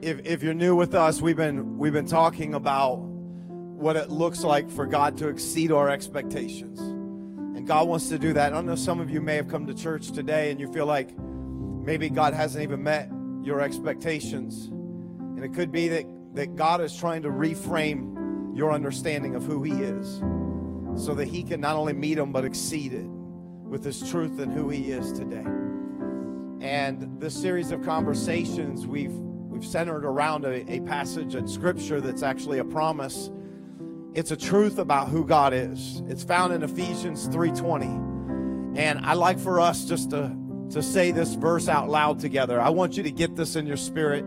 if, if you're new with us, we've been we've been talking about what it looks like for God to exceed our expectations. And God wants to do that. I know some of you may have come to church today and you feel like maybe God hasn't even met your expectations. And it could be that, that God is trying to reframe your understanding of who He is so that He can not only meet them but exceed it with His truth and who He is today. And this series of conversations we've we've centered around a, a passage in Scripture that's actually a promise. It's a truth about who God is. It's found in Ephesians 3:20. And I like for us just to to say this verse out loud together. I want you to get this in your spirit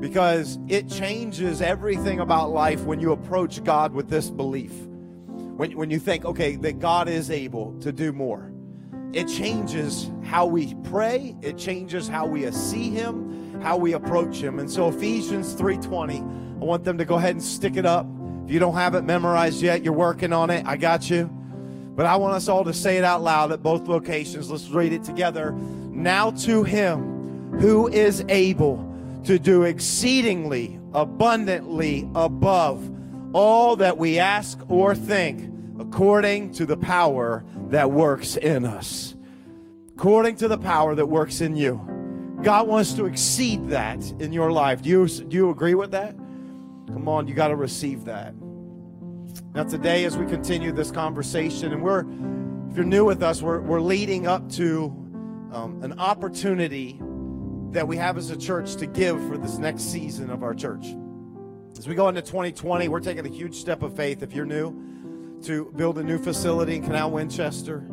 because it changes everything about life when you approach God with this belief. When, when you think, okay, that God is able to do more. It changes how we pray, it changes how we see Him, how we approach Him. And so Ephesians 3:20, I want them to go ahead and stick it up. If you don't have it memorized yet, you're working on it. I got you. But I want us all to say it out loud at both locations. Let's read it together. Now to him who is able to do exceedingly abundantly above all that we ask or think, according to the power that works in us. According to the power that works in you. God wants to exceed that in your life. Do you, do you agree with that? Come on, you got to receive that. Now, today, as we continue this conversation, and we're, if you're new with us, we're, we're leading up to um, an opportunity that we have as a church to give for this next season of our church. As we go into 2020, we're taking a huge step of faith. If you're new, to build a new facility in Canal Winchester.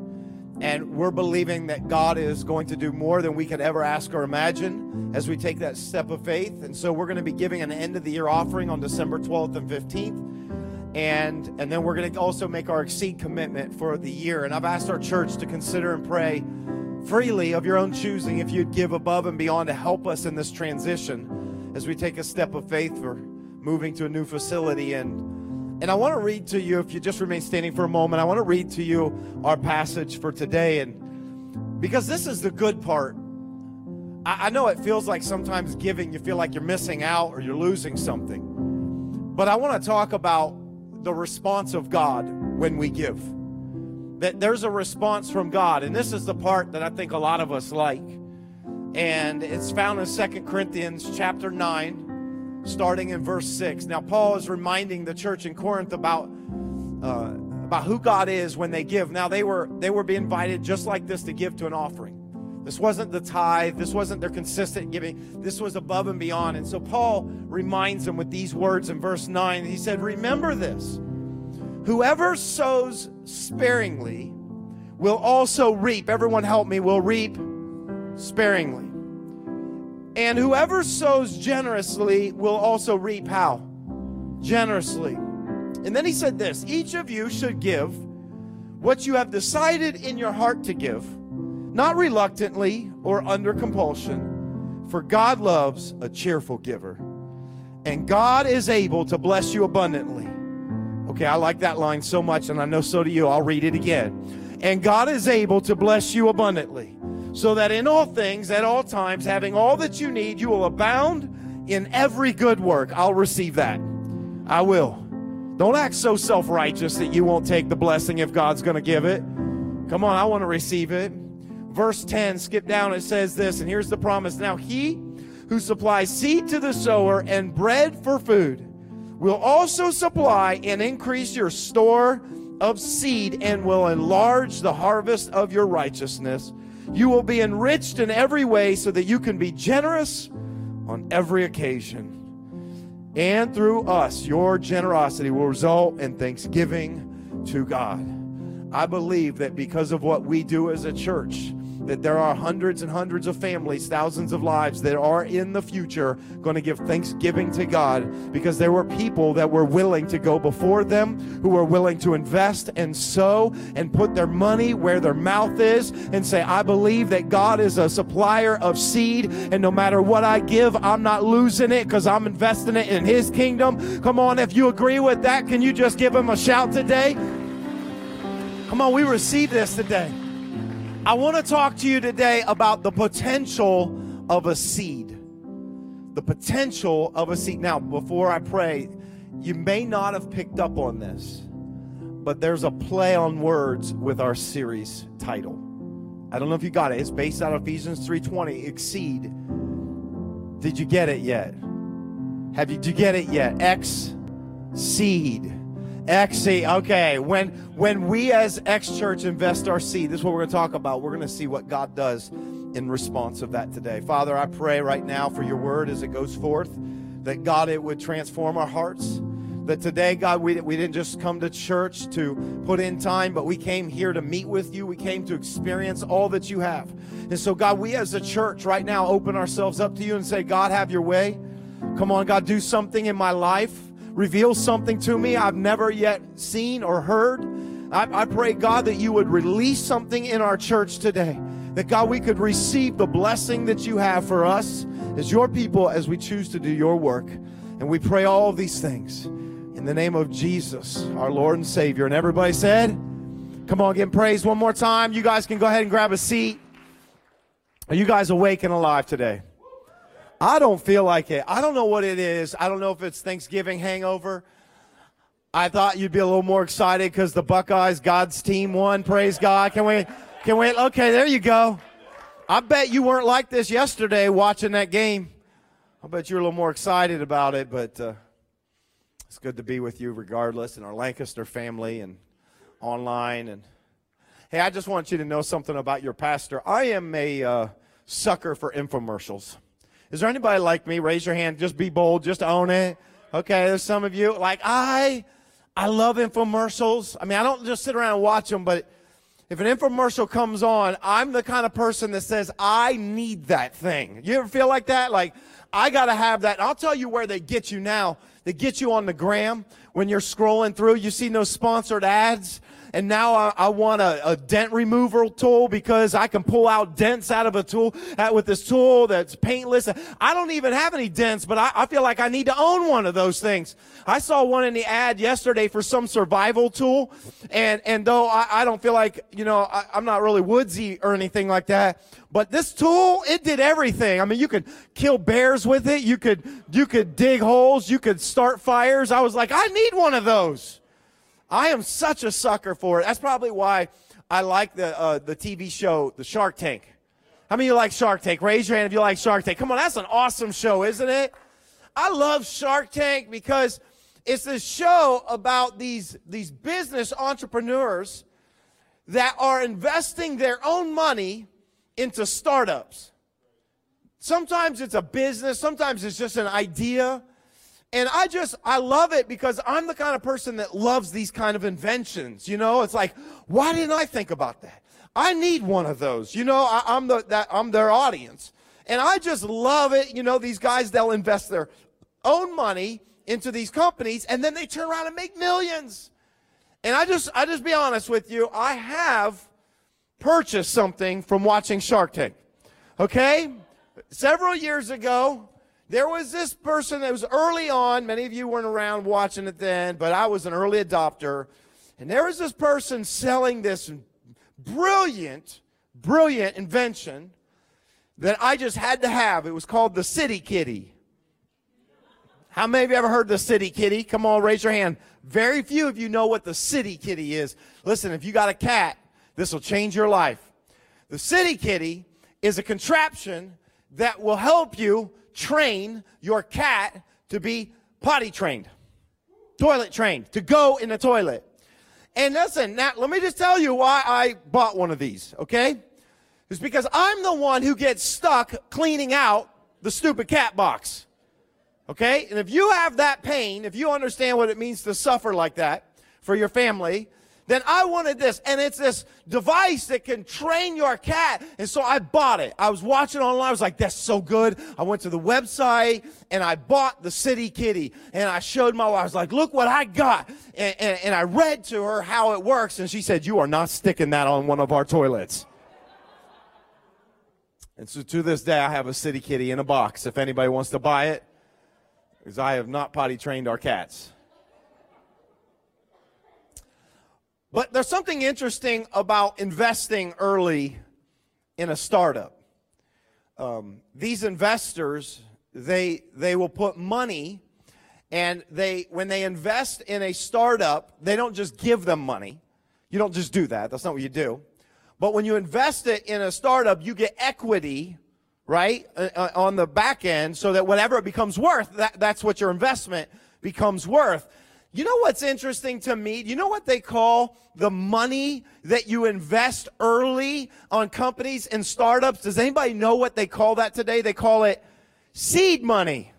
And we're believing that God is going to do more than we could ever ask or imagine as we take that step of faith. And so we're going to be giving an end of the year offering on December 12th and 15th. And, and then we're going to also make our exceed commitment for the year. And I've asked our church to consider and pray freely of your own choosing if you'd give above and beyond to help us in this transition as we take a step of faith for moving to a new facility. And and I want to read to you, if you just remain standing for a moment, I want to read to you our passage for today. And because this is the good part, I, I know it feels like sometimes giving, you feel like you're missing out or you're losing something. But I want to talk about the response of God when we give. That there's a response from God. And this is the part that I think a lot of us like. And it's found in Second Corinthians chapter 9 starting in verse 6. Now, Paul is reminding the church in Corinth about. Uh, about who God is when they give. Now they were they were being invited just like this to give to an offering. This wasn't the tithe, this wasn't their consistent giving. This was above and beyond. And so Paul reminds them with these words in verse 9. He said, "Remember this. Whoever sows sparingly will also reap. Everyone help me, will reap sparingly. And whoever sows generously will also reap how? Generously. And then he said this each of you should give what you have decided in your heart to give, not reluctantly or under compulsion, for God loves a cheerful giver. And God is able to bless you abundantly. Okay, I like that line so much, and I know so do you. I'll read it again. And God is able to bless you abundantly so that in all things, at all times, having all that you need, you will abound in every good work. I'll receive that. I will. Don't act so self righteous that you won't take the blessing if God's going to give it. Come on, I want to receive it. Verse 10, skip down, it says this, and here's the promise. Now, he who supplies seed to the sower and bread for food will also supply and increase your store of seed and will enlarge the harvest of your righteousness you will be enriched in every way so that you can be generous on every occasion. And through us, your generosity will result in thanksgiving to God. I believe that because of what we do as a church, that there are hundreds and hundreds of families, thousands of lives that are in the future going to give thanksgiving to God because there were people that were willing to go before them, who were willing to invest and sow and put their money where their mouth is and say, I believe that God is a supplier of seed, and no matter what I give, I'm not losing it because I'm investing it in His kingdom. Come on, if you agree with that, can you just give Him a shout today? Come on, we receive this today. I want to talk to you today about the potential of a seed. the potential of a seed. Now, before I pray, you may not have picked up on this, but there's a play on words with our series title. I don't know if you got it. It's based on Ephesians 3:20, exceed. Did you get it yet? Have you did you get it yet? X seed. X. Okay. When when we as X Church invest our seed, this is what we're gonna talk about. We're gonna see what God does in response of that today. Father, I pray right now for your word as it goes forth, that God it would transform our hearts that today, God, we, we didn't just come to church to put in time, but we came here to meet with you. We came to experience all that you have. And so, God, we as a church right now open ourselves up to you and say, God, have your way. Come on, God, do something in my life. Reveal something to me I've never yet seen or heard. I, I pray, God, that you would release something in our church today. That, God, we could receive the blessing that you have for us as your people as we choose to do your work. And we pray all of these things in the name of Jesus, our Lord and Savior. And everybody said, Come on, give praise one more time. You guys can go ahead and grab a seat. Are you guys awake and alive today? I don't feel like it. I don't know what it is. I don't know if it's Thanksgiving hangover. I thought you'd be a little more excited because the Buckeyes, God's team won. Praise God. Can we? Can we? Okay, there you go. I bet you weren't like this yesterday watching that game. I bet you're a little more excited about it, but. Uh, it's good to be with you regardless, and our Lancaster family and online. And hey, I just want you to know something about your pastor. I am a uh, sucker for infomercials. Is there anybody like me? Raise your hand. Just be bold. Just own it. Okay, there's some of you. Like I, I love infomercials. I mean, I don't just sit around and watch them, but if an infomercial comes on, I'm the kind of person that says, I need that thing. You ever feel like that? Like, I got to have that. And I'll tell you where they get you now They get you on the gram when you're scrolling through. You see no sponsored ads. And now I, I want a, a, dent removal tool because I can pull out dents out of a tool uh, with this tool that's paintless. I don't even have any dents, but I, I feel like I need to own one of those things. I saw one in the ad yesterday for some survival tool. And, and though I, I don't feel like, you know, I, I'm not really woodsy or anything like that, but this tool, it did everything. I mean, you could kill bears with it. You could, you could dig holes. You could start fires. I was like, I need one of those. I am such a sucker for it. That's probably why I like the, uh, the TV show, The Shark Tank. How many of you like Shark Tank? Raise your hand if you like Shark Tank. Come on, that's an awesome show, isn't it? I love Shark Tank because it's a show about these, these business entrepreneurs that are investing their own money into startups. Sometimes it's a business, sometimes it's just an idea. And I just, I love it because I'm the kind of person that loves these kind of inventions. You know, it's like, why didn't I think about that? I need one of those. You know, I, am the, that, I'm their audience. And I just love it. You know, these guys, they'll invest their own money into these companies and then they turn around and make millions. And I just, I just be honest with you. I have purchased something from watching Shark Tank. Okay? Several years ago, there was this person that was early on. Many of you weren't around watching it then, but I was an early adopter. And there was this person selling this brilliant, brilliant invention that I just had to have. It was called the CitiKitty. How many of you ever heard the CitiKitty? Come on, raise your hand. Very few of you know what the CitiKitty is. Listen, if you got a cat, this will change your life. The CitiKitty is a contraption that will help you train your cat to be potty trained, toilet trained, to go in the toilet. And listen, now let me just tell you why I bought one of these, okay? It's because I'm the one who gets stuck cleaning out the stupid cat box. Okay? And if you have that pain, if you understand what it means to suffer like that for your family, then I wanted this. And it's this device that can train your cat. And so I bought it. I was watching online. I was like, that's so good. I went to the website and I bought the CitiKitty. And I showed my wife. I was like, look what I got. And, and, and I read to her how it works. And she said, you are not sticking that on one of our toilets. And so to this day, I have a CitiKitty in a box if anybody wants to buy it, because I have not potty trained our cats. But there's something interesting about investing early in a startup. Um, these investors they they will put money and they when they invest in a startup, they don't just give them money. You don't just do that. That's not what you do. But when you invest it in a startup, you get equity, right, uh, uh, on the back end so that whatever it becomes worth, that, that's what your investment becomes worth. You know what's interesting to me? You know what they call the money that you invest early on companies and startups? Does anybody know what they call that today? They call it seed money.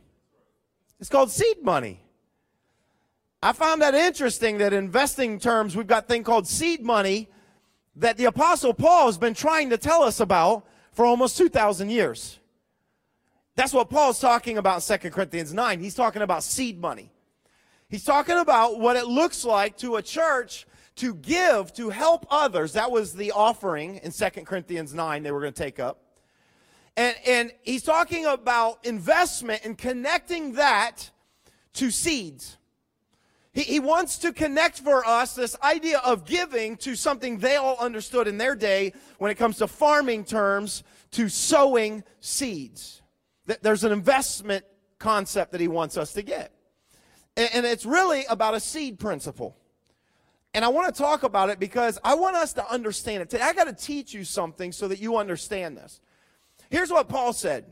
It's called seed money. I found that interesting that investing terms, we've got thing called seed money that the Apostle Paul has been trying to tell us about for almost 2,000 years. That's what Paul's talking about in 2 Corinthians 9. He's talking about seed money. He's talking about what it looks like to a church to give, to help others. That was the offering in 2 Corinthians 9 they were going to take up. And, and he's talking about investment and connecting that to seeds. He, he wants to connect for us this idea of giving to something they all understood in their day when it comes to farming terms to sowing seeds. There's an investment concept that he wants us to get. And it's really about a seed principle. And I want to talk about it because I want us to understand it. Today, I got to teach you something so that you understand this. Here's what Paul said.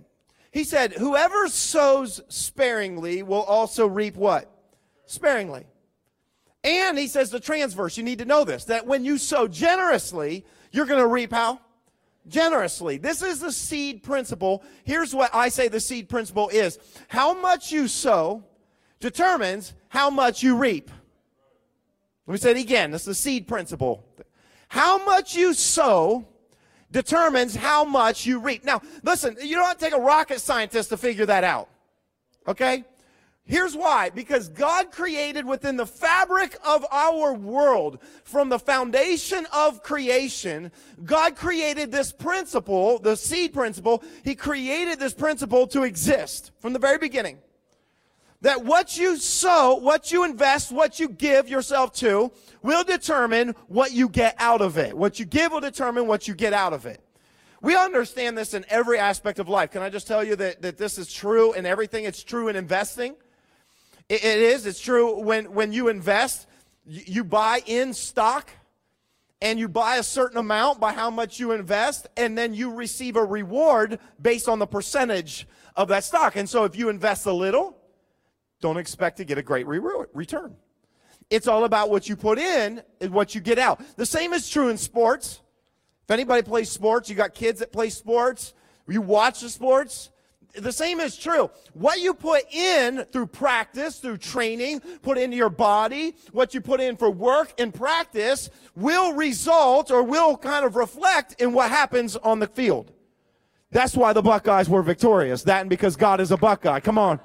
He said, Whoever sows sparingly will also reap what? Sparingly. And he says the transverse, you need to know this, that when you sow generously, you're going to reap how? Generously. This is the seed principle. Here's what I say the seed principle is. How much you sow determines how much you reap. Let me say it again. That's the seed principle. How much you sow determines how much you reap. Now, listen, you don't have to take a rocket scientist to figure that out. Okay? Here's why. Because God created within the fabric of our world, from the foundation of creation, God created this principle, the seed principle. He created this principle to exist from the very beginning. That what you sow, what you invest, what you give yourself to will determine what you get out of it. What you give will determine what you get out of it. We understand this in every aspect of life. Can I just tell you that, that this is true in everything? It's true in investing. It, it is. It's true when, when you invest, you, you buy in stock and you buy a certain amount by how much you invest, and then you receive a reward based on the percentage of that stock. And so if you invest a little, don't expect to get a great re- return. It's all about what you put in and what you get out. The same is true in sports. If anybody plays sports, you got kids that play sports, you watch the sports, the same is true. What you put in through practice, through training, put into your body, what you put in for work and practice will result or will kind of reflect in what happens on the field. That's why the Buckeyes were victorious. That and because God is a Buckeye. Come on.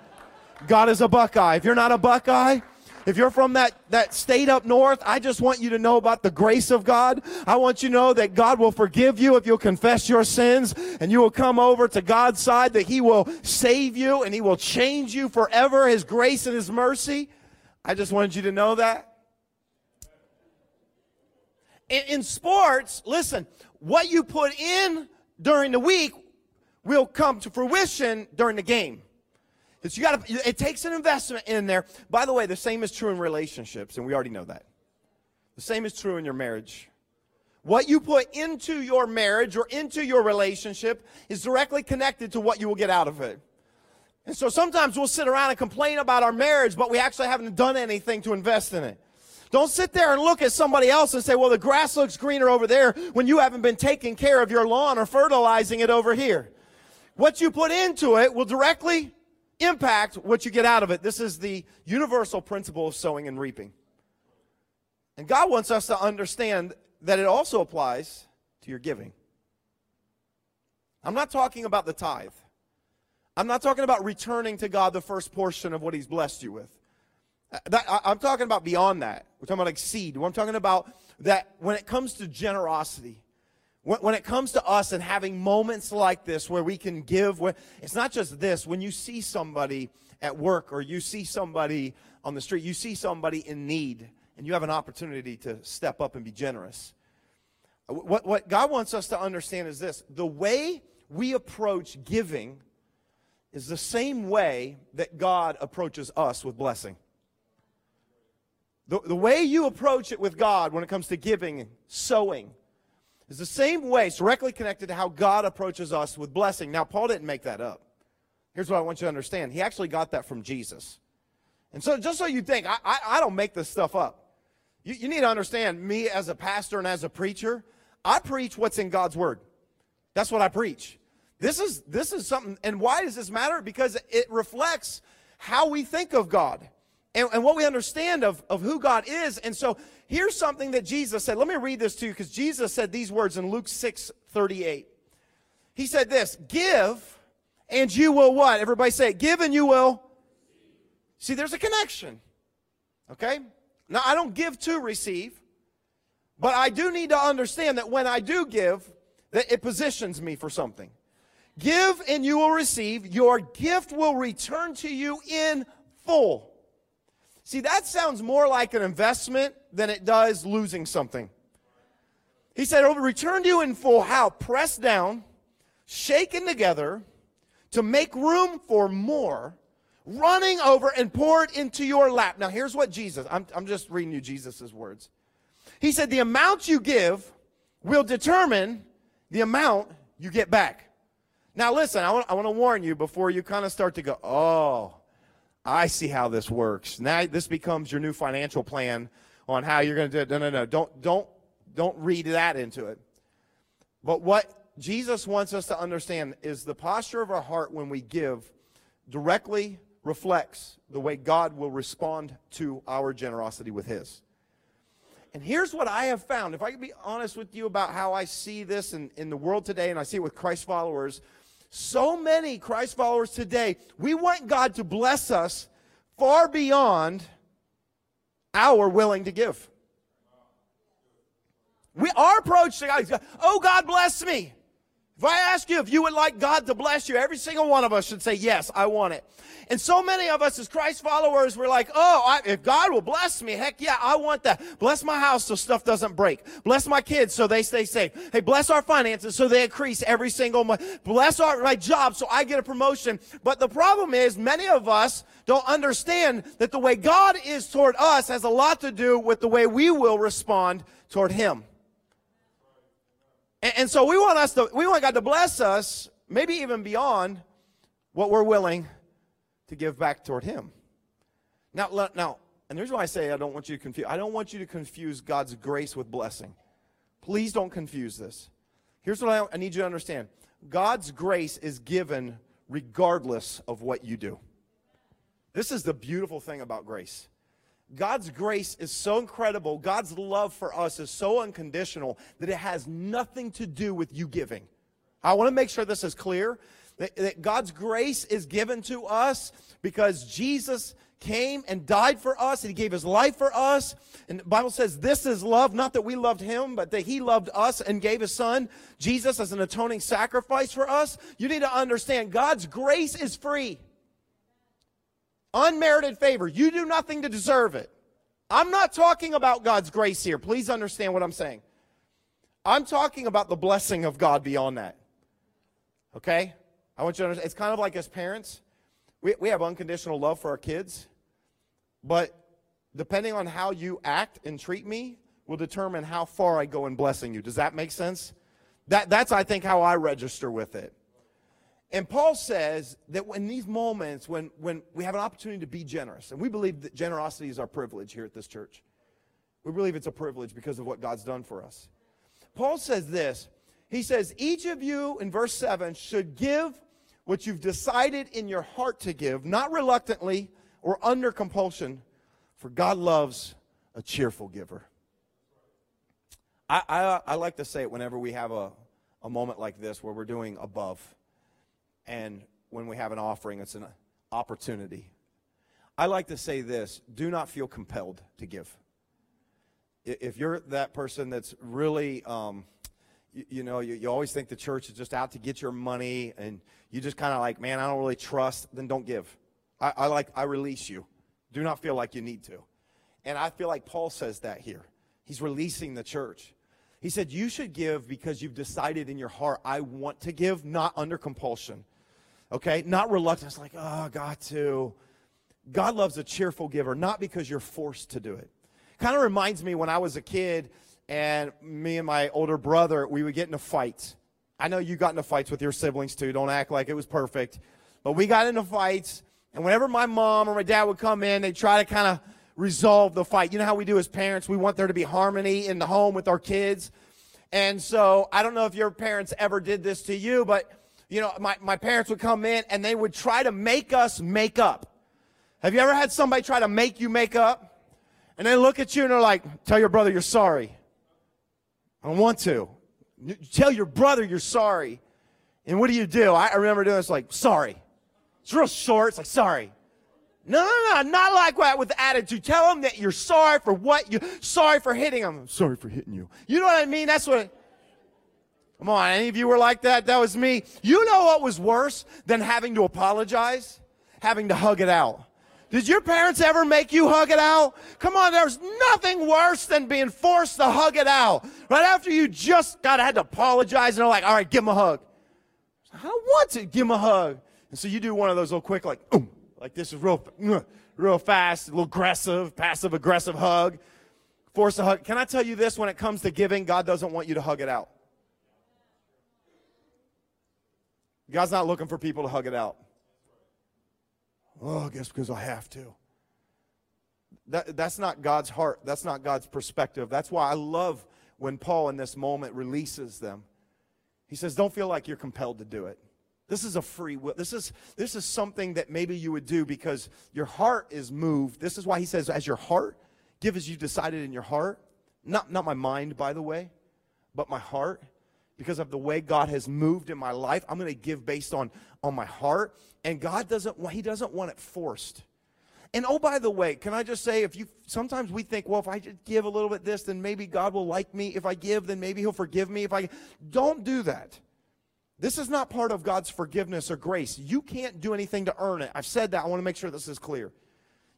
God is a Buckeye. If you're not a Buckeye, if you're from that, that state up north, I just want you to know about the grace of God. I want you to know that God will forgive you if you'll confess your sins and you will come over to God's side, that He will save you and He will change you forever, His grace and His mercy. I just wanted you to know that. In, in sports, listen, what you put in during the week will come to fruition during the game. It's you got to. It takes an investment in there. By the way, the same is true in relationships, and we already know that. The same is true in your marriage. What you put into your marriage or into your relationship is directly connected to what you will get out of it. And so sometimes we'll sit around and complain about our marriage, but we actually haven't done anything to invest in it. Don't sit there and look at somebody else and say, well, the grass looks greener over there when you haven't been taking care of your lawn or fertilizing it over here. What you put into it will directly impact what you get out of it. This is the universal principle of sowing and reaping. And God wants us to understand that it also applies to your giving. I'm not talking about the tithe. I'm not talking about returning to God the first portion of what He's blessed you with. Uh, that, I, I'm talking about beyond that. We're talking about like seed. I'm talking about that when it comes to generosity, when, it comes to us and having moments like this where we can give, it's not just this. When you see somebody at work or you see somebody on the street, you see somebody in need, and you have an opportunity to step up and be generous. What, what God wants us to understand is this the way we approach giving is the same way that God approaches us with blessing. The, the way you approach it with God when it comes to giving, sowing, is the same way. It's directly connected to how God approaches us with blessing. Now, Paul didn't make that up. Here's what I want you to understand. He actually got that from Jesus. And so, just so you think, I, I, I don't make this stuff up. You, you need to understand me as a pastor and as a preacher, I preach what's in God's word. That's what I preach. This is this is something, and why does this matter? Because it reflects how we think of God and, and what we understand of, of who God is. And so here's something that Jesus said. Let me read this to you because Jesus said these words in Luke 6 38. He said this give and you will what? Everybody say it. Give and you will. See, there's a connection. Okay? Now, I don't give to receive, but I do need to understand that when I do give, that it positions me for something. Give and you will receive. Your gift will return to you in full. See, that sounds more like an investment than it does losing something. He said, It will return to you in full. How? Pressed down, shaken together to make room for more, running over and poured into your lap. Now, here's what Jesus, I'm, I'm just reading you Jesus' words. He said, The amount you give will determine the amount you get back. Now, listen, I want, I want to warn you before you kind of start to go, oh, I see how this works. Now, this becomes your new financial plan on how you're going to do it. No, no, no. Don't, don't, don't read that into it. But what Jesus wants us to understand is the posture of our heart when we give directly reflects the way God will respond to our generosity with His. And here's what I have found. If I can be honest with you about how I see this in, in the world today, and I see it with Christ followers, so many Christ followers today, we want God to bless us far beyond our willing to give. We, our approach to God is, oh, God bless me. If I ask you if you would like God to bless you, every single one of us should say, yes, I want it. And so many of us as Christ followers, we're like, oh, I, if God will bless me, heck yeah, I want that. Bless my house so stuff doesn't break. Bless my kids so they stay safe. Hey, bless our finances so they increase every single month. Bless our, my job so I get a promotion. But the problem is many of us don't understand that the way God is toward us has a lot to do with the way we will respond toward Him. And, and so we want us to, we want God to bless us, maybe even beyond what we're willing to give back toward Him. Now, now, and here's why I say I don't want you to confuse. I don't want you to confuse God's grace with blessing. Please don't confuse this. Here's what I, I need you to understand God's grace is given regardless of what you do. This is the beautiful thing about grace. God's grace is so incredible. God's love for us is so unconditional that it has nothing to do with you giving. I want to make sure this is clear that, that God's grace is given to us because Jesus came and died for us and he gave his life for us and the bible says this is love not that we loved him but that he loved us and gave his son jesus as an atoning sacrifice for us you need to understand god's grace is free Unmerited favor. You do nothing to deserve it. I'm not talking about God's grace here. Please understand what I'm saying. I'm talking about the blessing of God beyond that. Okay? I want you to understand. It's kind of like as parents, we, we have unconditional love for our kids, but depending on how you act and treat me will determine how far I go in blessing you. Does that make sense? That, that's, I think, how I register with it. And Paul says that in these moments when, when we have an opportunity to be generous, and we believe that generosity is our privilege here at this church. We believe it's a privilege because of what God's done for us. Paul says this. He says, each of you, in verse 7, should give what you've decided in your heart to give, not reluctantly or under compulsion, for God loves a cheerful giver. I, I, I like to say it whenever we have a, a moment like this where we're doing above and when we have an offering, it's an opportunity. I like to say this do not feel compelled to give. If you're that person that's really, um, you, you, know, you, you always think the church is just out to get your money and you just kind of like, man, I don't really trust, then don't give. I, I like, I release you. Do not feel like you need to. And I feel like Paul says that here. He's releasing the church. He said, You should give because you've decided in your heart, I want to give, not under compulsion. Okay? Not reluctance, like, oh, got to. God loves a cheerful giver, not because you're forced to do it. Kind of reminds me when I was a kid and me and my older brother, we would get into fights. I know you got into fights with your siblings too. Don't act like it was perfect. But we got into fights, and whenever my mom or my dad would come in, they'd try to kind of resolve the fight. You know how we do as parents? We want there to be harmony in the home with our kids. And so I don't know if your parents ever did this to you, but you know, my, my parents would come in and they would try to make us make up. Have you ever had somebody try to make you make up? And they look at you and they're like, tell your brother you're sorry. I don't want to. Tell your brother you're sorry. And what do you do? I remember doing this like, sorry. It's real short. It's like, sorry. No, no, no, not like that with attitude. Tell them that you're sorry for what you, sorry for hitting them. I'm sorry for hitting you. You know what I mean? That's what, come on, any of you were like that? That was me. You know what was worse than having to apologize? Having to hug it out. Did your parents ever make you hug it out? Come on, there's nothing worse than being forced to hug it out. Right after you just got had to apologize and they're like, all right, give him a hug. I don't want to give him a hug. And so you do one of those little quick, like, Ooh, like this is real, uh, real fast, a little aggressive, passive aggressive hug. Force a hug. Can I tell you this? When it comes to giving, God doesn't want you to hug it out. God's not looking for people to hug it out. Oh, I guess because I have to. That, that's not God's heart. That's not God's perspective. That's why I love when Paul in this moment releases them. He says, Don't feel like you're compelled to do it. This is a free will. This is, this is something that maybe you would do because your heart is moved. This is why he says, as your heart, give as you decided in your heart. Not, not my mind, by the way, but my heart. Because of the way God has moved in my life, I'm going to give based on, on my heart. And God doesn't want, He doesn't want it forced. And oh, by the way, can I just say, if you sometimes we think, well, if I just give a little bit this, then maybe God will like me. If I give, then maybe He'll forgive me. If I don't do that. This is not part of God's forgiveness or grace. You can't do anything to earn it. I've said that. I want to make sure this is clear.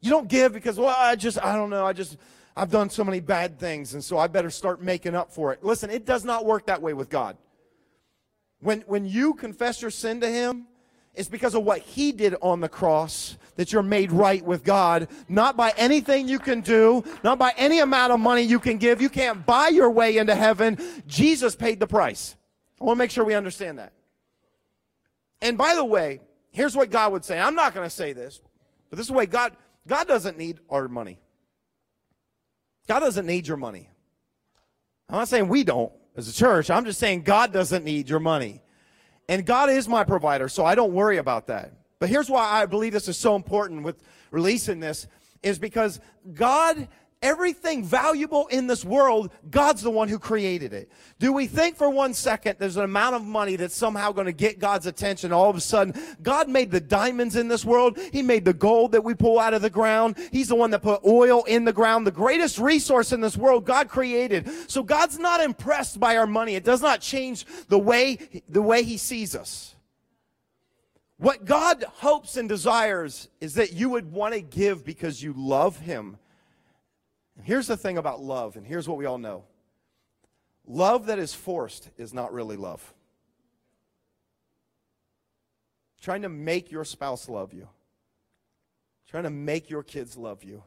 You don't give because, well, I just, I don't know. I just, I've done so many bad things, and so I better start making up for it. Listen, it does not work that way with God. When, when you confess your sin to Him, it's because of what He did on the cross that you're made right with God, not by anything you can do, not by any amount of money you can give. You can't buy your way into heaven. Jesus paid the price. I want to make sure we understand that. And by the way, here's what God would say. I'm not going to say this, but this is the way God God doesn't need our money. God doesn't need your money. I'm not saying we don't as a church. I'm just saying God doesn't need your money. And God is my provider, so I don't worry about that. But here's why I believe this is so important with releasing this is because God everything valuable in this world, God's the one who created it. Do we think for one second there's an amount of money that's somehow going to get God's attention all of a sudden? God made the diamonds in this world. He made the gold that we pull out of the ground. He's the one that put oil in the ground. The greatest resource in this world God created. So God's not impressed by our money. It does not change the way, the way he sees us. What God hopes and desires is that you would want to give because you love him Here's the thing about love, and here's what we all know love that is forced is not really love. Trying to make your spouse love you, trying to make your kids love you.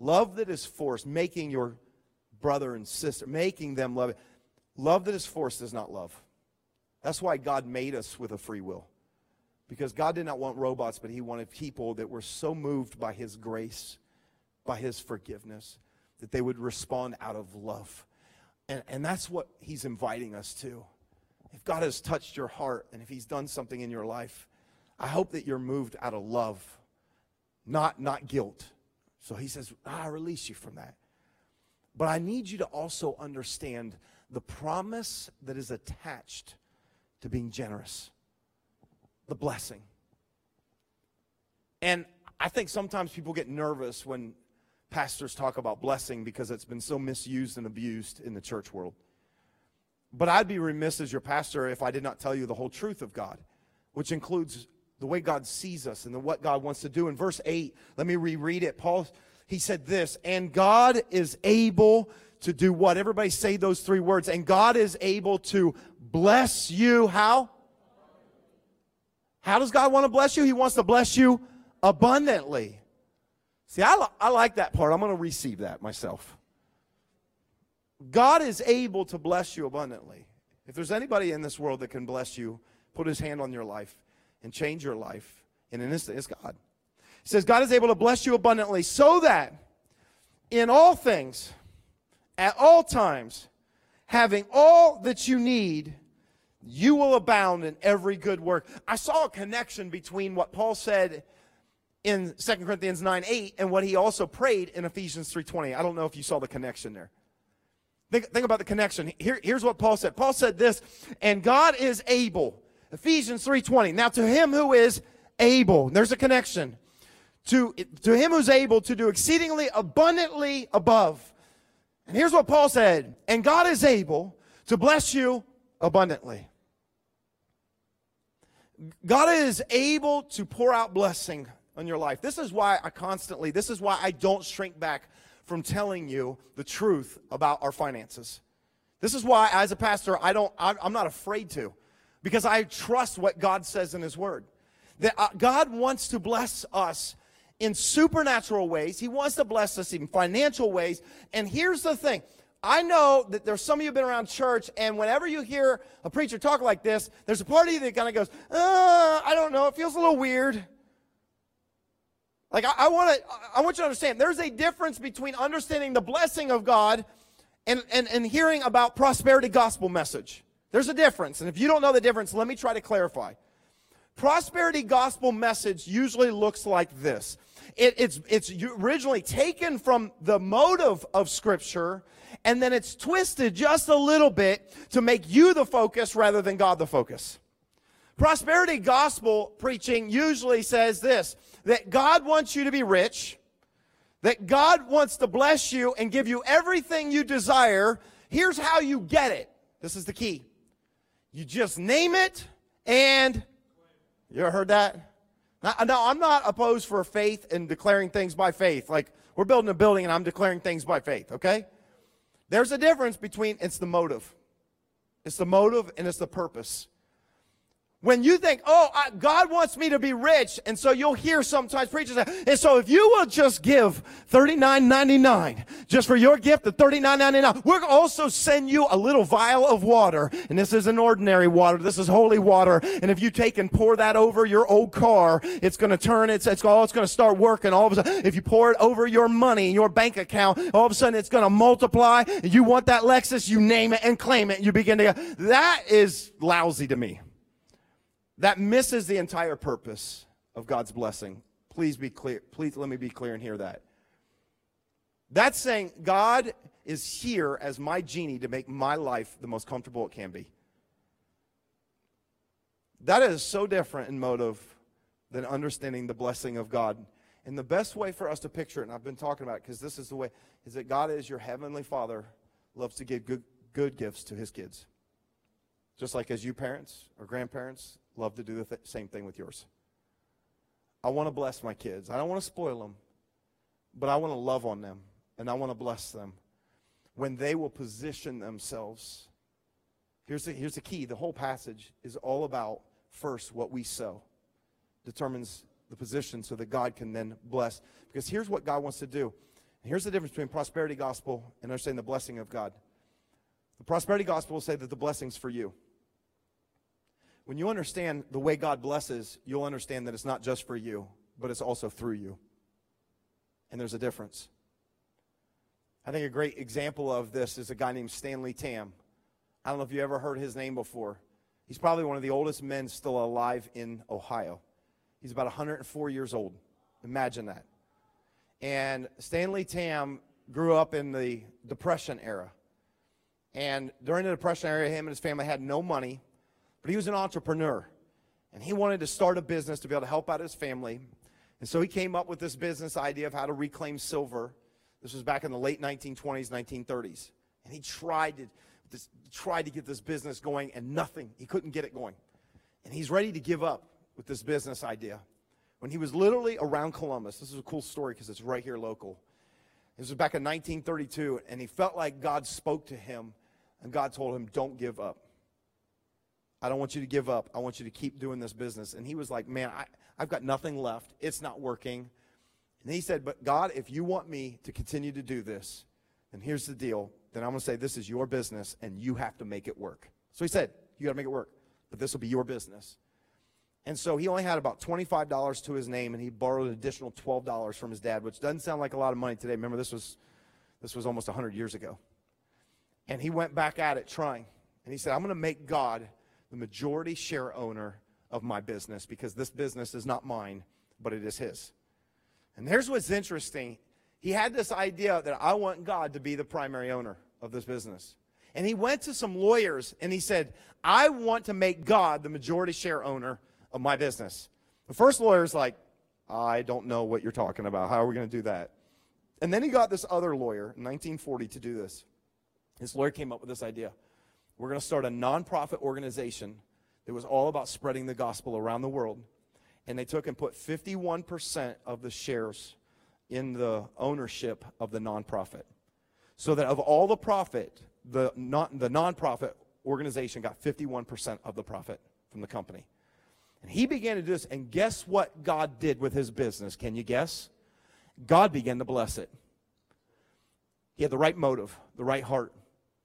Love that is forced, making your brother and sister, making them love it. Love that is forced is not love. That's why God made us with a free will. Because God did not want robots, but He wanted people that were so moved by His grace by his forgiveness, that they would respond out of love. And, and that's what he's inviting us to. If God has touched your heart and if he's done something in your life, I hope that you're moved out of love, not, not guilt. So he says, ah, I release you from that. But I need you to also understand the promise that is attached to being generous, the blessing. And I think sometimes people get nervous when pastors talk about blessing because it's been so misused and abused in the church world. But I'd be remiss as your pastor if I did not tell you the whole truth of God, which includes the way God sees us and the, what God wants to do. In verse 8, let me reread it. Paul, he said this, and God is able to do what? Everybody say those three words. And God is able to bless you. How? How does God want to bless you? He wants to bless you abundantly. See, I, I like that part. I'm going to receive that myself. God is able to bless you abundantly. If there's anybody in this world that can bless you, put his hand on your life, and change your life in an instant, it's God. He says, God is able to bless you abundantly so that in all things, at all times, having all that you need, you will abound in every good work. I saw a connection between what Paul said in 2 Corinthians 9 8 and what he also prayed in Ephesians 3.20. I don't know if you saw the connection there. Think, think about the connection. Here, here's what Paul said. Paul said this, and God is able. Ephesians 3.20. Now to him who is able, there's a connection. To, to him who's able to do exceedingly abundantly above. And here's what Paul said, and God is able to bless you abundantly. God is able to pour out blessing on your life. This is why I constantly, this is why I don't shrink back from telling you the truth about our finances. This is why, as a pastor, I don't, I'm not afraid to, because I trust what God says in His Word. That uh, God wants to bless us in supernatural ways. He wants to bless us in financial ways. And here's the thing I know that there's some of you have been around church, and whenever you hear a preacher talk like this, there's a part of you that kind of goes, uh, I don't know, it feels a little weird. Like I, I want to, I want you to understand. There's a difference between understanding the blessing of God and, and, and hearing about prosperity gospel message. There's a difference. And if you don't know the difference, let me try to clarify. Prosperity gospel message usually looks like this. It, it's, it's originally taken from the motive of scripture and then it's twisted just a little bit to make you the focus rather than God the focus. Prosperity gospel preaching usually says this that God wants you to be rich, that God wants to bless you and give you everything you desire. Here's how you get it. This is the key. You just name it and you ever heard that? Now, now, I'm not opposed for faith and declaring things by faith. Like we're building a building and I'm declaring things by faith, okay? There's a difference between it's the motive. It's the motive and it's the purpose. When you think, oh, I, God wants me to be rich, and so you'll hear sometimes preachers say, and so if you will just give $39.99 just for your gift of $39.99, we'll also send you a little vial of water. And this isn't ordinary water, this is holy water. And if you take and pour that over your old car, it's going to turn, it's, it's, all, it's going to start working all of a sudden. If you pour it over your money, your bank account, all of a sudden it's going to multiply. You want that Lexus, you name it and claim it. And You begin to go, that is lousy to me that misses the entire purpose of God's blessing. Please be clear. Please let me be clear and hear that. That's saying God is here as my genie to make my life the most comfortable it can be. That is so different in motive than understanding the blessing of God. And the best way for us to picture it, and I've been talking about it because this is the way, is that God is your heavenly Father, loves to give good, good gifts to his kids. Just like as you parents or grandparents love to do the th- same thing with yours. I want to bless my kids. I don't want to spoil them, but I want to love on them and I want to bless them when they will position themselves. Here's the, here's the key the whole passage is all about first what we sow determines the position so that God can then bless. Because here's what God wants to do. here's the difference between prosperity gospel and understanding the blessing of God. The prosperity gospel will say that the blessing's for you. When you understand the way God blesses, you'll understand that it's not just for you, but it's also through you. And there's a difference. I think a great example of this is a guy named Stanley Tam. I don't know if you ever heard his name before. He's probably one of the oldest men still alive in Ohio. He's about 104 years old. Imagine that. And Stanley Tam grew up in the Depression era. And during the Depression era, him and his family had no money. But he was an entrepreneur, and he wanted to start a business to be able to help out his family. And so he came up with this business idea of how to reclaim silver. This was back in the late 1920s, 1930s. And he tried to, this, tried to get this business going, and nothing. He couldn't get it going. And he's ready to give up with this business idea. When he was literally around Columbus, this is a cool story because it's right here local. This was back in 1932, and he felt like God spoke to him, and God told him, Don't give up. I don't want you to give up. I want you to keep doing this business. And he was like, Man, I, I've got nothing left. It's not working. And he said, But God, if you want me to continue to do this, then here's the deal. Then I'm going to say, This is your business, and you have to make it work. So he said, You got to make it work, but this will be your business. And so he only had about $25 to his name, and he borrowed an additional $12 from his dad, which doesn't sound like a lot of money today. Remember, this was, this was almost 100 years ago. And he went back at it trying. And he said, I'm going to make God the majority share owner of my business because this business is not mine, but it is his. And here's what's interesting. He had this idea that I want God to be the primary owner of this business. And he went to some lawyers and he said, I want to make God the majority share owner of my business. The first lawyer's like, I don't know what you're talking about. How are we going to do that? And then he got this other lawyer in 1940 to do this. This lawyer came up with this idea. We're going to start a nonprofit organization that was all about spreading the gospel around the world. And they took and put 51% of the shares in the ownership of the nonprofit. So that of all the profit, the, non, the nonprofit organization got 51% of the profit from the company. And he began to do this. And guess what God did with his business? Can you guess? God began to bless it. He had the right motive, the right heart.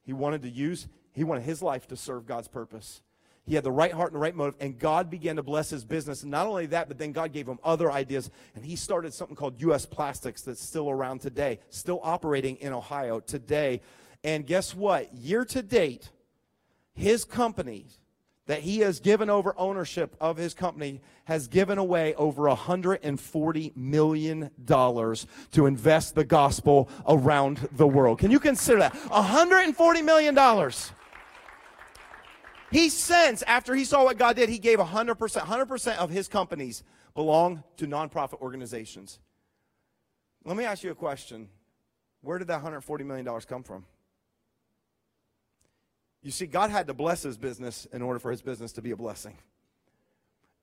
He wanted to use, he wanted his life to serve God's purpose. He had the right heart and the right motive, and God began to bless his business. And not only that, but then God gave him other ideas, and he started something called U.S. Plastics that's still around today, still operating in Ohio today. And guess what? Year to date, his company that he has given over ownership of his company has given away over $140 million to invest the gospel around the world. Can you consider that? $140 million. He since, after he saw what God did, he gave 100%. 100% of his companies belong to nonprofit organizations. Let me ask you a question. Where did that $140 million come from? You see, God had to bless his business in order for his business to be a blessing.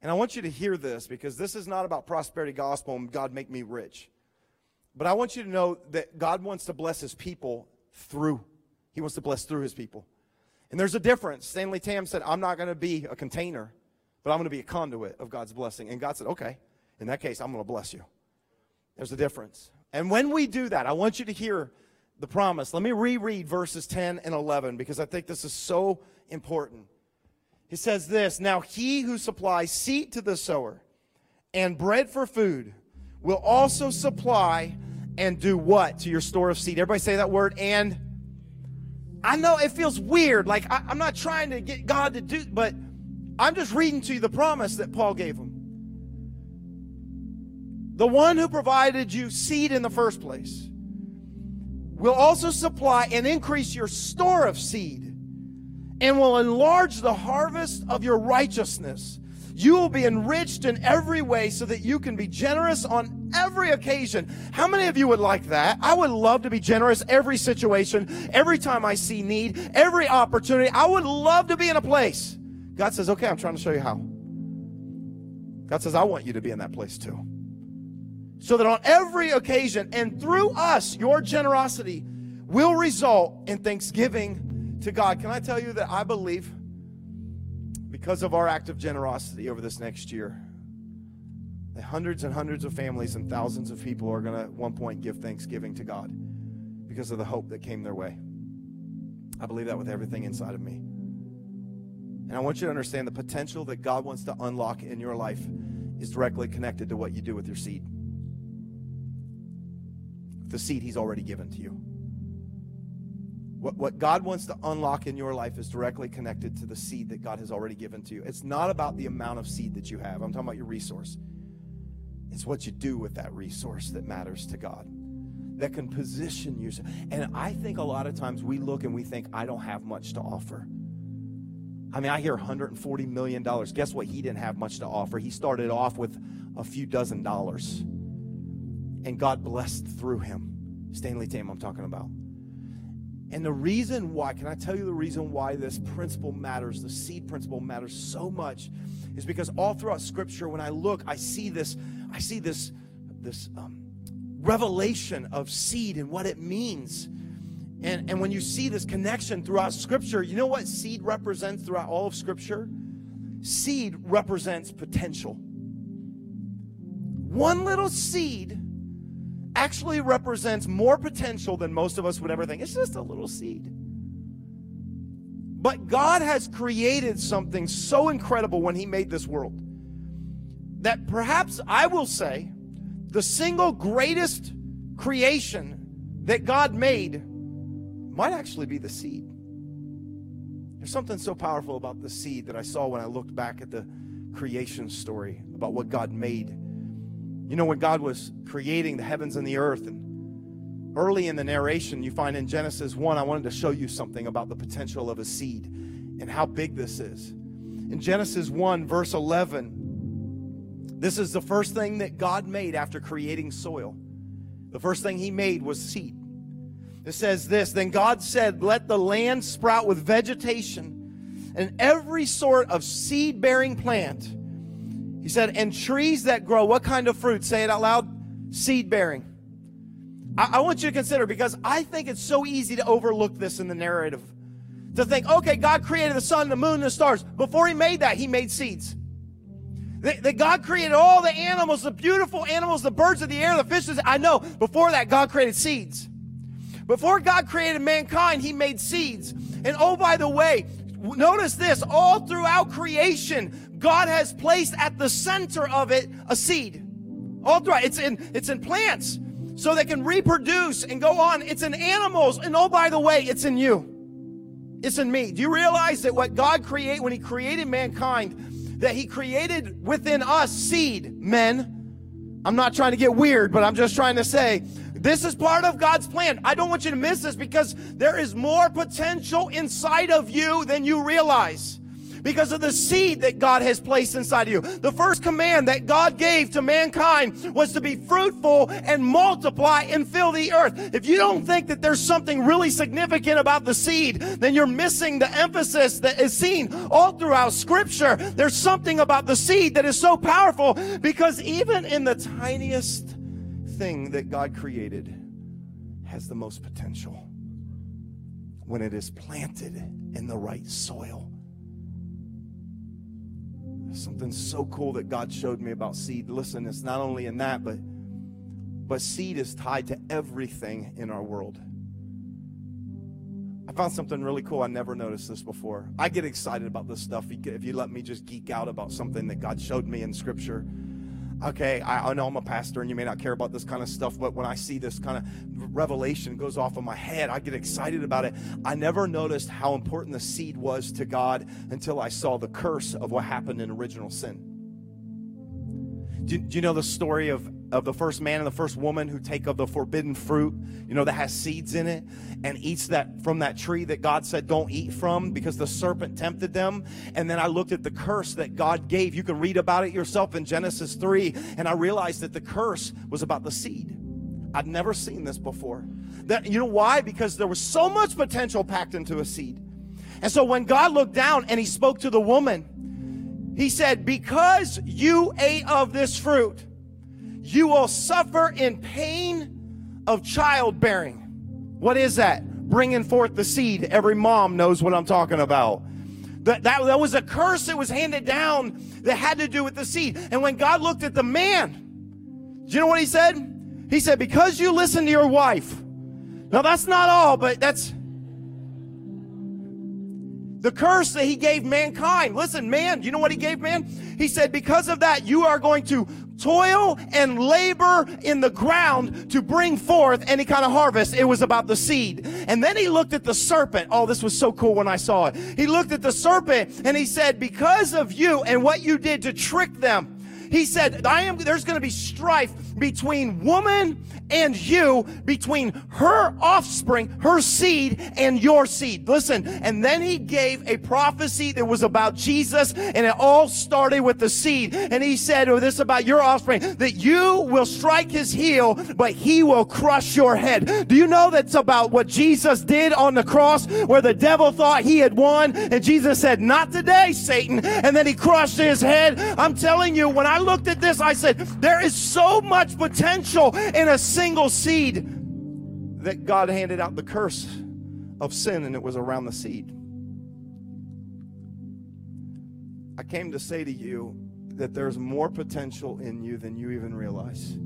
And I want you to hear this because this is not about prosperity gospel and God make me rich. But I want you to know that God wants to bless his people through. He wants to bless through his people. And there's a difference. Stanley Tam said, I'm not going to be a container, but I'm going to be a conduit of God's blessing. And God said, okay, in that case, I'm going to bless you. There's a difference. And when we do that, I want you to hear the promise. Let me reread verses 10 and 11 because I think this is so important. He says this Now he who supplies seed to the sower and bread for food will also supply and do what to your store of seed? Everybody say that word and. I know it feels weird. Like I, am not trying to get God to do, but I'm just reading to you the promise that Paul gave him. The one who provided you seed in the first place will also supply and increase your store of seed and will enlarge the harvest of your righteousness. You will be enriched in every way so that you can be generous on every occasion. How many of you would like that? I would love to be generous every situation, every time I see need, every opportunity. I would love to be in a place. God says, okay, I'm trying to show you how. God says, I want you to be in that place too so that on every occasion and through us, your generosity will result in thanksgiving to God. Can I tell you that I believe because of our act of generosity over this next year, hundreds and hundreds of families and thousands of people are going to at one point give thanksgiving to God because of the hope that came their way. I believe that with everything inside of me. And I want you to understand the potential that God wants to unlock in your life is directly connected to what you do with your seed the seed He's already given to you. What, what God wants to unlock in your life is directly connected to the seed that God has already given to you. It's not about the amount of seed that you have, I'm talking about your resource. It's what you do with that resource that matters to God, that can position you. And I think a lot of times we look and we think, I don't have much to offer. I mean, I hear $140 million. Guess what? He didn't have much to offer. He started off with a few dozen dollars and God blessed through him. Stanley Tam, I'm talking about. And the reason why, can I tell you the reason why this principle matters, the seed principle matters so much, is because all throughout Scripture, when I look, I see this, I see this, this um, revelation of seed and what it means. And, and when you see this connection throughout Scripture, you know what seed represents throughout all of Scripture? seed represents potential. One little seed actually represents more potential than most of us would ever think. It's just a little seed. But God has created something so incredible when He made this world that perhaps I will say the single greatest creation that God made might actually be the seed. There's something so powerful about the seed that I saw when I looked back at the creation story about what God made. You know, when God was creating the heavens and the earth, and early in the narration, you find in Genesis 1, I wanted to show you something about the potential of a seed and how big this is. In Genesis 1, verse 11, this is the first thing that God made after creating soil. The first thing He made was seed. It says this Then God said, Let the land sprout with vegetation and every sort of seed bearing plant. He said, And trees that grow. What kind of fruit? Say it out loud seed bearing. I, I want you to consider because I think it's so easy to overlook this in the narrative. To think, okay, God created the sun, the moon, the stars. Before He made that, He made seeds. That, that God created all the animals, the beautiful animals, the birds of the air, the fishes. I know before that, God created seeds. Before God created mankind, He made seeds. And oh, by the way, notice this all throughout creation, God has placed at the center of it a seed. All it's in, it's in plants so they can reproduce and go on. It's in animals. And oh, by the way, it's in you. It's in me. Do you realize that what God created, when He created mankind, that He created within us seed, men? I'm not trying to get weird, but I'm just trying to say this is part of God's plan. I don't want you to miss this because there is more potential inside of you than you realize because of the seed that God has placed inside of you. The first command that God gave to mankind was to be fruitful and multiply and fill the earth. If you don't think that there's something really significant about the seed, then you're missing the emphasis that is seen all throughout scripture. There's something about the seed that is so powerful because even in the tiniest thing that God created has the most potential when it is planted in the right soil. Something so cool that God showed me about seed. Listen, it's not only in that, but but seed is tied to everything in our world. I found something really cool. I never noticed this before. I get excited about this stuff if you let me just geek out about something that God showed me in Scripture okay, I, I, know I'm a pastor and you may not care about this kind of stuff, but when I see this kind of revelation goes off in my head, I get excited about it. I never noticed how important the seed was to God until I saw the curse of what happened in original sin. Do, do you know the story of of the first man and the first woman who take of the forbidden fruit, you know, that has seeds in it, and eats that from that tree that God said don't eat from because the serpent tempted them. And then I looked at the curse that God gave. You can read about it yourself in Genesis 3, and I realized that the curse was about the seed. I'd never seen this before. That you know why? Because there was so much potential packed into a seed. And so when God looked down and he spoke to the woman, he said, Because you ate of this fruit, you will suffer in pain of childbearing. What is that? Bringing forth the seed. Every mom knows what I'm talking about. That, that, that was a curse that was handed down that had to do with the seed. And when God looked at the man, do you know what he said? He said, Because you listen to your wife. Now, that's not all, but that's the curse that he gave mankind. Listen, man, you know what he gave man? He said, Because of that, you are going to toil and labor in the ground to bring forth any kind of harvest. It was about the seed. And then he looked at the serpent. Oh, this was so cool when I saw it. He looked at the serpent and he said, Because of you and what you did to trick them, he said, I am, there's going to be strife between woman and you, between her offspring, her seed, and your seed. Listen, and then he gave a prophecy that was about Jesus, and it all started with the seed. And he said, Oh, this about your offspring, that you will strike his heel, but he will crush your head. Do you know that's about what Jesus did on the cross, where the devil thought he had won, and Jesus said, Not today, Satan. And then he crushed his head. I'm telling you, when I looked at this, I said, There is so much potential in a single seed that God handed out the curse of sin, and it was around the seed. I came to say to you that there's more potential in you than you even realize.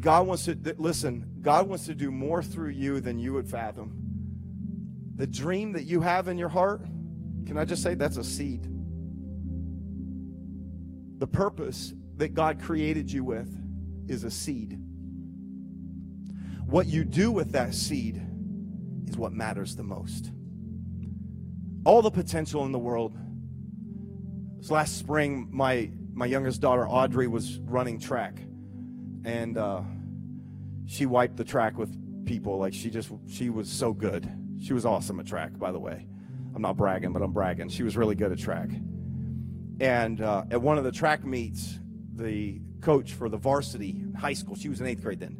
God wants to, listen, God wants to do more through you than you would fathom. The dream that you have in your heart, can I just say that's a seed? The purpose that God created you with is a seed. What you do with that seed is what matters the most. All the potential in the world. This last spring, my, my youngest daughter, Audrey, was running track. And uh, she wiped the track with people. Like she just, she was so good. She was awesome at track, by the way. I'm not bragging, but I'm bragging. She was really good at track. And uh, at one of the track meets, the coach for the varsity high school, she was in eighth grade then,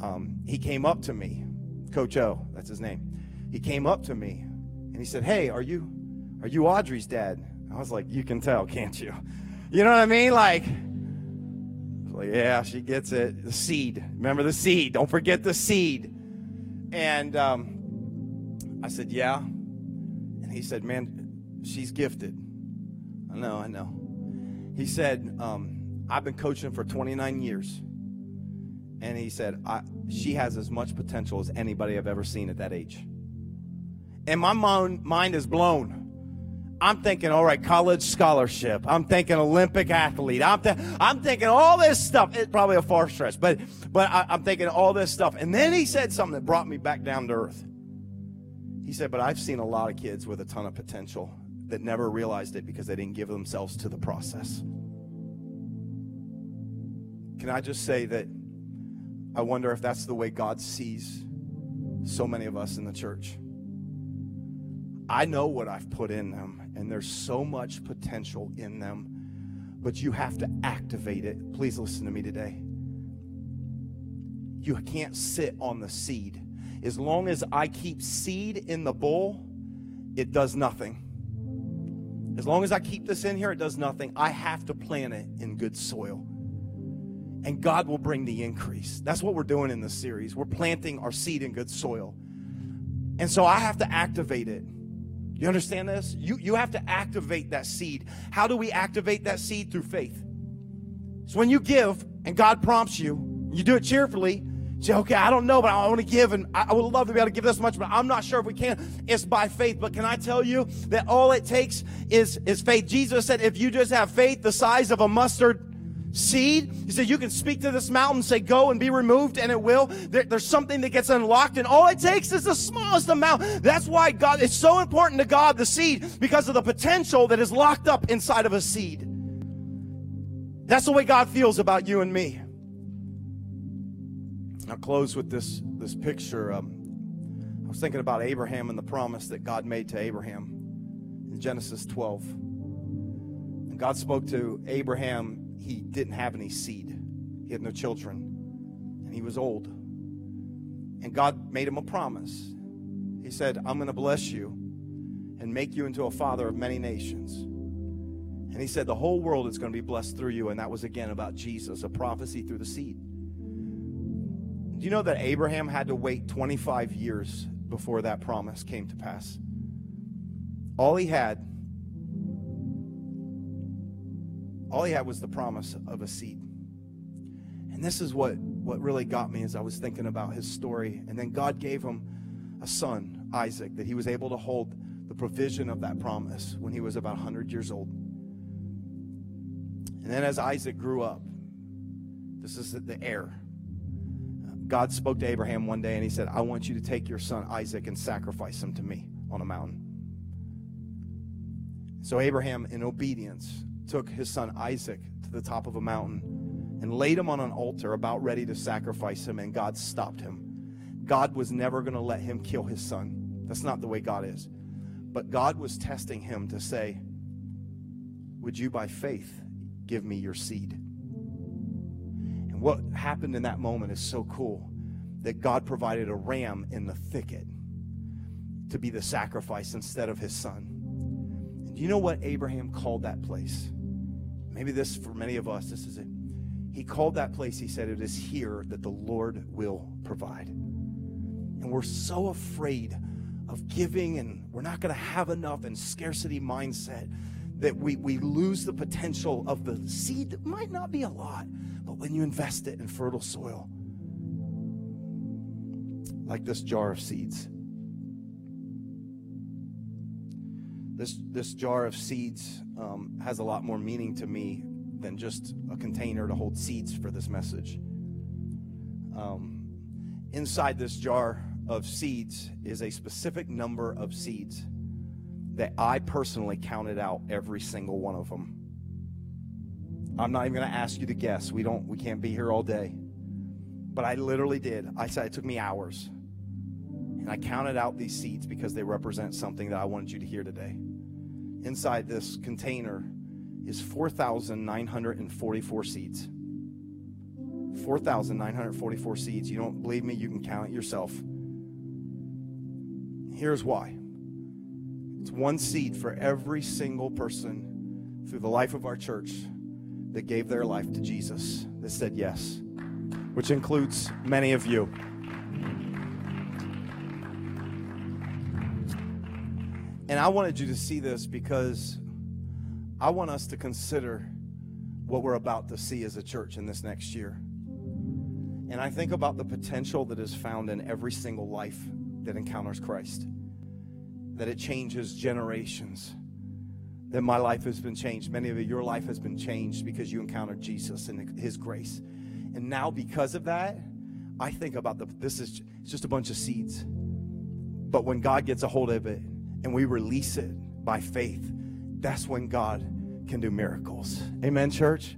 um, he came up to me, Coach O, that's his name. He came up to me and he said, Hey, are you are you Audrey's dad? I was like, You can tell, can't you? You know what I mean? Like, like yeah, she gets it. The seed. Remember the seed. Don't forget the seed. And um, I said, Yeah. And he said, Man, she's gifted. I know, I know. He said, um, I've been coaching for 29 years and he said, She has as much potential as anybody I've ever seen at that age. And my mind is blown. I'm thinking, all right, college scholarship. I'm thinking Olympic athlete. I'm, th- I'm thinking all this stuff. It's probably a far stretch, but, but I, I'm thinking all this stuff. And then he said something that brought me back down to earth. He said, but I've seen a lot of kids with a ton of potential that never realized it because they didn't give themselves to the process. Can I just say that I wonder if that's the way God sees so many of us in the church. I know what I've put in them, and there's so much potential in them, but you have to activate it. Please listen to me today. You can't sit on the seed. As long as I keep seed in the bowl, it does nothing. As long as I keep this in here, it does nothing. I have to plant it in good soil and God will bring the increase. That's what we're doing in this series. We're planting our seed in good soil. And so I have to activate it. You understand this? You, you have to activate that seed. How do we activate that seed? Through faith. So when you give and God prompts you, you do it cheerfully. Say, okay, I don't know, but I want to give, and I would love to be able to give this much, but I'm not sure if we can. It's by faith. But can I tell you that all it takes is, is faith? Jesus said, if you just have faith the size of a mustard seed. He said, You can speak to this mountain, say, Go and be removed, and it will. There, there's something that gets unlocked, and all it takes is the smallest amount. That's why God, it's so important to God, the seed, because of the potential that is locked up inside of a seed. That's the way God feels about you and me. I'll close with this, this picture. Um, I was thinking about Abraham and the promise that God made to Abraham in Genesis 12. And God spoke to Abraham he didn't have any seed, he had no children, and he was old. And God made him a promise. He said, I'm going to bless you and make you into a father of many nations. And he said, The whole world is going to be blessed through you. And that was again about Jesus, a prophecy through the seed. Do you know that Abraham had to wait 25 years before that promise came to pass? All he had all he had was the promise of a seed. And this is what, what really got me as I was thinking about his story. And then God gave him a son, Isaac, that he was able to hold the provision of that promise when he was about 100 years old. And then as Isaac grew up, this is the heir. God spoke to Abraham one day and he said, I want you to take your son Isaac and sacrifice him to me on a mountain. So Abraham, in obedience, took his son Isaac to the top of a mountain and laid him on an altar about ready to sacrifice him, and God stopped him. God was never going to let him kill his son. That's not the way God is. But God was testing him to say, Would you by faith give me your seed? And what happened in that moment is so cool that God provided a ram in the thicket to be the sacrifice instead of his son. And you know what Abraham called that place? Maybe this, for many of us, this is it. He called that place, he said, It is here that the Lord will provide. And we're so afraid of giving and we're not going to have enough and scarcity mindset that we, we lose the potential of the seed that might not be a lot, but when you invest it in fertile soil, like this jar of seeds. This, this jar of seeds um, has a lot more meaning to me than just a container to hold seeds for this message. Um, inside this jar of seeds is a specific number of seeds that I personally counted out every single one of them. I'm not even going to ask you to guess. We don't we can't be here all day. But I literally did. I said it took me hours. And I counted out these seeds because they represent something that I wanted you to hear today. Inside this container is 4,944 seeds. 4,944 seeds. You don't believe me? You can count it yourself. Here's why it's one seed for every single person through the life of our church that gave their life to Jesus, that said yes, which includes many of you. And I wanted you to see this because I want us to consider what we're about to see as a church in this next year. And I think about the potential that is found in every single life that encounters Christ, that it changes generations. That my life has been changed. Many of you, your life has been changed because you encountered Jesus and His grace. And now, because of that, I think about the this is just a bunch of seeds. But when God gets a hold of it and we release it by faith, that's when God can do miracles. Amen, church?